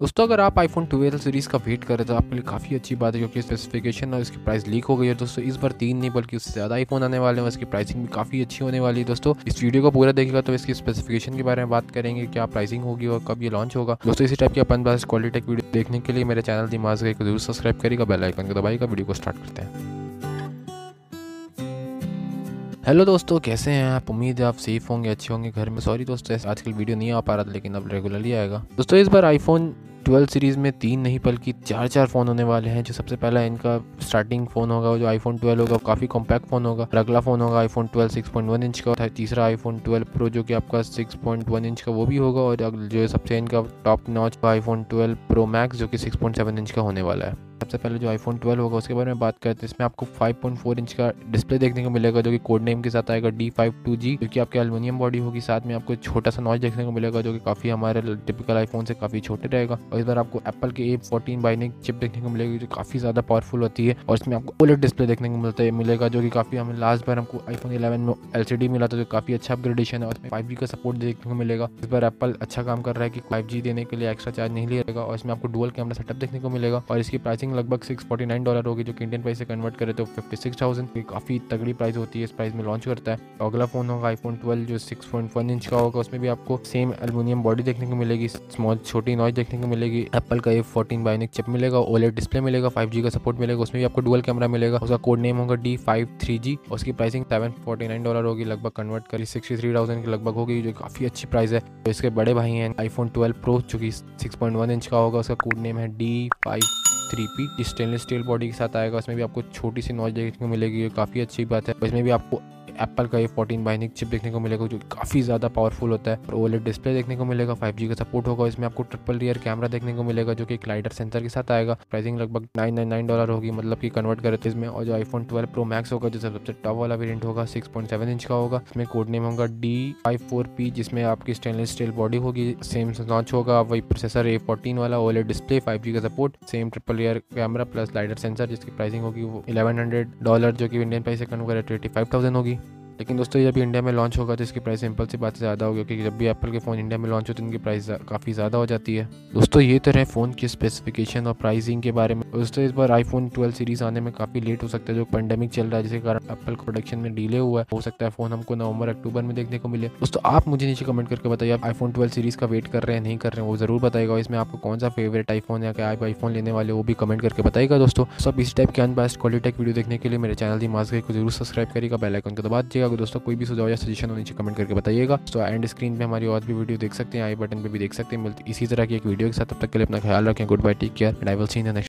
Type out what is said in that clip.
दोस्तों, अगर आप आईफोन ट्वेल्व सीरीज़ का वेट कर रहे तो आपके लिए काफ़ी अच्छी बात है, क्योंकि स्पेसिफिकेशन और इसकी प्राइस लीक हो गई है। दोस्तों, इस बार तीन नहीं, बल्कि उससे ज़्यादा आईफोन आने वाले हैं इसकी प्राइसिंग भी काफ़ी अच्छी होने वाली है। दोस्तों, इस वीडियो को पूरा देखेगा तो इसकी स्पेसिफिकेशन के बारे में बात करेंगे, क्या प्राइसिंग होगी और कब ये लॉन्च होगा। दोस्तों, इसी टाइप की अपन बेस्ट क्वालिटी वीडियो देखने के लिए मेरे चैनल दिमाग को ज़रूर सब्सक्राइब करेगा बेल आइकन को दबाएगा वीडियो को स्टार्ट करते हैं। हेलो दोस्तों, कैसे हैं आप? उम्मीद है आप सेफ़ होंगे, अच्छे होंगे घर में। सॉरी दोस्तों आजकल वीडियो नहीं आ पा रहा था, लेकिन अब रेगुलरली आएगा। दोस्तों, इस बार आईफोन ट्वेल्व सीरीज़ में तीन नहीं, बल्कि चार चार फ़ोन होने वाले हैं, जो सबसे पहला इनका स्टार्टिंग फ़ोन होगा, जो आईफोन ट्वेल्व होगा काफ़ी कॉम्पैक्ट फ़ोन होगा। अगला फ़ोन होगा iPhone twelve six point one inch का तीसरा आईफोन ट्वेल्व प्रो जो कि आपका सिक्स पॉइंट वन इंच का, वो भी होगा, और जो सबसे इनका top notch iPhone twelve pro max जो कि सिक्स पॉइंट सेवन इंच का होने वाला है। सबसे पहले जो आईफोन 12 होगा, उसके बारे में बात करते हैं। इसमें आपको 5.4 इंच का डिस्प्ले देखने को मिलेगा, जो कि कोड नेम के साथ आएगा डी फाइव टू जी जो आपके एलुमिनियम बॉडी होगी। साथ में आपको छोटा सा नॉइज़ देखने को मिलेगा, जो कि काफ़ी हमारे टिपिकल आईफोन से काफ़ी छोटे रहेगा। और इस बार आपको एप्पल के ए फोर्टीन बाइनिक चिप देखने को मिलेगी, जो काफ़ी ज़्यादा पावरफुल होती है। और इसमें आपको ओलेट डिस्प्ले देखने को मिलता है, मिलेगा, जो कि काफ़ी हमें लास्ट बार हमको आईफोन इलेवन में एल मिला था, जो काफ़ी अच्छा अपग्रेडेशन है। उसमें फाइव का सपोर्ट देखने को मिलेगा। इस बार एप्पल अच्छा काम कर रहा है कि फाइव देने के लिए एक्स्ट्रा चार्ज नहीं लिएगा और इसमें आपको डुअल कैमरा सेटअप देखने को मिलेगा। और इसकी प्राइसिंग लगभग सिक्स फोर्टी नाइन डॉलर होगी, जो कि इंडियन प्राइस से कन्वर्ट करे तो फिफ्टी सिक्स थाउज़ेंड काफ़ी तगड़ी प्राइस होती है, इस प्राइस में लॉन्च करता है। तो अगला फ़ोन होगा आईफोन ट्वेल्व जो सिक्स पॉइंट वन इंच का होगा, उसमें भी आपको सेम एलुमिनियम बॉडी देखने को मिलेगी स्मॉल छोटी नॉइज़ देखने को मिलेगी एप्पल का ये फोर्टीन बाइनिक चिप मिलेगा ओलेट डिस्प्ले मिलेगा फाइव जी का सपोर्ट मिलेगा, उसमें भी आपको डुअल कैमरा मिलेगा, उसका कोड नेम होगा डी फाइव थ्री जी उसकी pricing seven forty nine dollar होगी, लगभग कन्वर्ट करी सिक्सटी थ्री थाउज़ेंड की लगभग होगी, जो काफ़ी अच्छी प्राइस है। तो इसके बड़े भाई हैं आईफोन ट्वेल्व प्रो जो कि सिक्स पॉइंट वन इंच का होगा, उसका कोड नेम है D five three P stainless steel body के साथ आएगा, उसमें भी आपको छोटी सी नॉलेज देखने को मिलेगी काफ़ी अच्छी बात है। इसमें भी आपको एप्पल का ये फोर्टीन बाइनिक चिप देखने को मिलेगा, जो काफ़ी ज़्यादा पावरफुल होता है। और ओलेट डिस्प्ले देखने को मिलेगा फाइव का सपोर्ट होगा इसमें आपको ट्रिपल रियर कैमरा देखने को मिलेगा, जो कि लाइटर सेंसर के साथ आएगा। प्राइसिंग लगभग नाइन नाइन नाइन डॉलर होगी मतलब कि कन्वर्ट करे तो इसमें। और जो आईफोन ट्वेल्व प्रो मैक्स होगा, जो सबसे टॉप वाला वेरियंट होगा सिक्स पॉइंट सेवन इंच का होगा। इसमें कोड नेम होगा डी फाइव फोर पी जिसमें आपकी स्टेनलेस स्टील बॉडी होगी। सेम लॉन्च होगा, वही प्रोसेसर ए फोर्टीन वाला ओलेट डिस्प्ले फाइव का support same triple rear camera plus lidar sensor जिसकी प्राइसिंग होगी वो इलेवन हंड्रेड डॉलर जो कि इंडियन प्राइस से कन्वर्ट ट्वेंटी फाइव थाउज़ेंड होगी। लेकिन दोस्तों जब इंडिया में लॉन्च होगा तो इसकी प्राइस सिंपल सी बात ज़्यादा होगी, क्योंकि जब भी एप्पल के फ़ोन इंडिया में लॉन्च होते हैं, इनकी प्राइस काफ़ी ज़्यादा हो जाती है। दोस्तों, ये तरह फ़ोन की स्पेसिफिकेशन और प्राइसिंग के बारे में। दोस्तों, इस बार आईफोन ट्वेल्व सीरीज़ आने में काफ़ी लेट हो सकता है, जो पेंडेमिक चल रहा है, जिसके कारण एप्पल को प्रोडक्शन में डिले हुआ है। हो सकता है फ़ोन हमको नवंबर, अक्टूबर में देखने को मिले। दोस्तों, आप मुझे नीचे कमेंट करके बताइए, आप आईफोन ट्वेल्व सीरीज़ का वेट कर रहे हैं, नहीं कर रहे हैं, वो ज़रूर बताएगा इसमें आपको कौन सा फेवरेट आईफोन या क्या आप आईफोन लेने वाले वो भी कमेंट करके बताएगा दोस्तों। सब इस टाइप के अनबेस्ट क्वालिटी वीडियो देखने के लिए मेरे चैनल दी मास्क को ज़रूर सब्सक्राइब करेगा बेलाइकन को दबा दीजिएगा। दोस्तों, कोई भी सुझाव या सजेशन हो, नीचे कमेंट करके बताइएगा। तो एंड स्क्रीन पे हमारी और भी वीडियो देख सकते हैं, आई बटन पे भी देख सकते हैं। मिलती इसी तरह की एक वीडियो के साथ, तब तक के लिए अपना ख्याल रखें। Good bye take care and I will see in next